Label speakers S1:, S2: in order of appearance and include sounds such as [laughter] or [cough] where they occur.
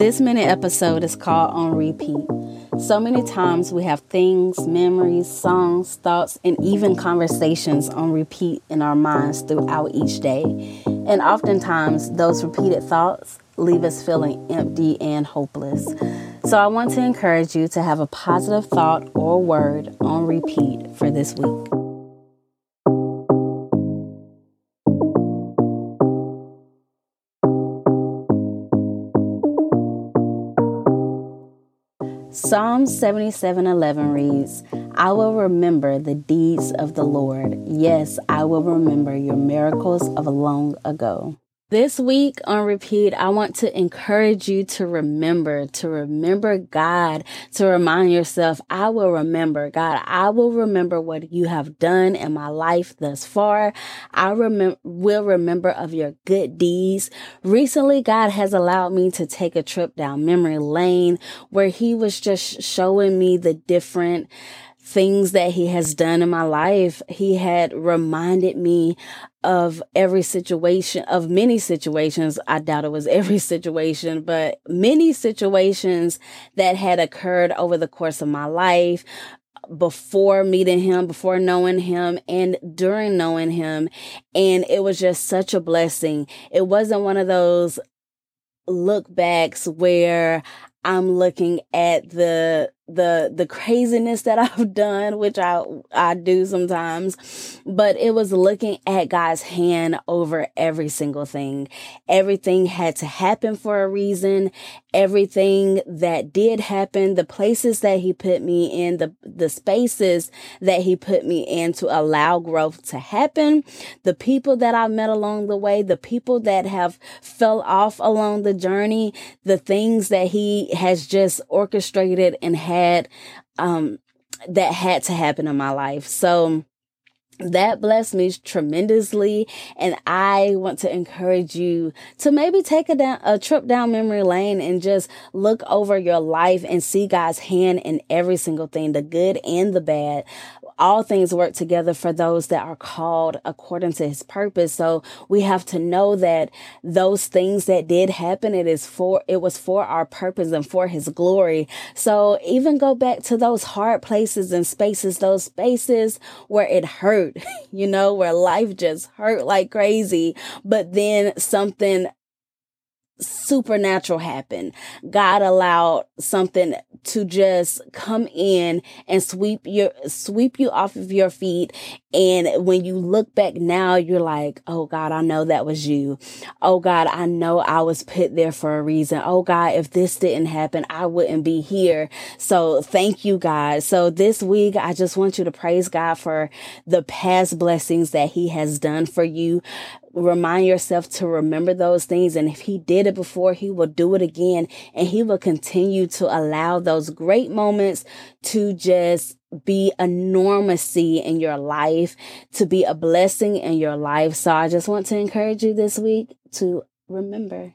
S1: This minute episode is called On Repeat. So many times we have things, memories, songs, thoughts, and even conversations on repeat in our minds throughout each day. And oftentimes, those repeated thoughts leave us feeling empty and hopeless. So, I want to encourage you to have a positive thought or word on repeat for this week. Psalm 77:11 reads, I will remember the deeds of the Lord. Yes, I will remember your miracles of long ago. This week on repeat, I want to encourage you to remember, to remember God, to remind yourself, I will remember God. I will remember what you have done in my life thus far. I remember, will remember of your good deeds. Recently, God has allowed me to take a trip down memory lane where he was just showing me the different things that he has done in my life. He had reminded me of every situation, of many situations. I doubt it was every [laughs] situation, but many situations that had occurred over the course of my life before meeting him, before knowing him, and during knowing him. And it was just such a blessing. It wasn't one of those look backs where I'm looking at the the the craziness that [laughs] I've done, which I I do sometimes, but it was looking at God's hand over every single thing. Everything had to happen for a reason. Everything that did happen, the places that he put me in, the the spaces that he put me in to allow growth to happen, the people that I met along the way, the people that have fell off along the journey, the things that he has just orchestrated and had had um that had to happen in my life. So that blessed me tremendously and i want to encourage you to maybe take a, down, a trip down memory lane and just look over your life and see god's hand in every single thing the good and the bad all things work together for those that are called according to his purpose. So we have to know that those things that did happen, it is for, it was for our purpose and for his glory. So even go back to those hard places and spaces, those spaces where it hurt, [laughs] you know, where life just hurt like crazy, but then something supernatural happen. God allowed something to just come in and sweep your sweep you off of your feet. And when you look back now you're like oh god I know that was you. Oh god I know I was put there for a reason. Oh god if this didn't happen I wouldn't be here. So thank you God. So this week I just want you to praise God for the past blessings that he has done for you remind yourself to remember those things. And if he did it before, he will do it again. And he will continue to allow those great moments to just be a normacy in your life, to be a blessing in your life. So I just want to encourage you this week to remember.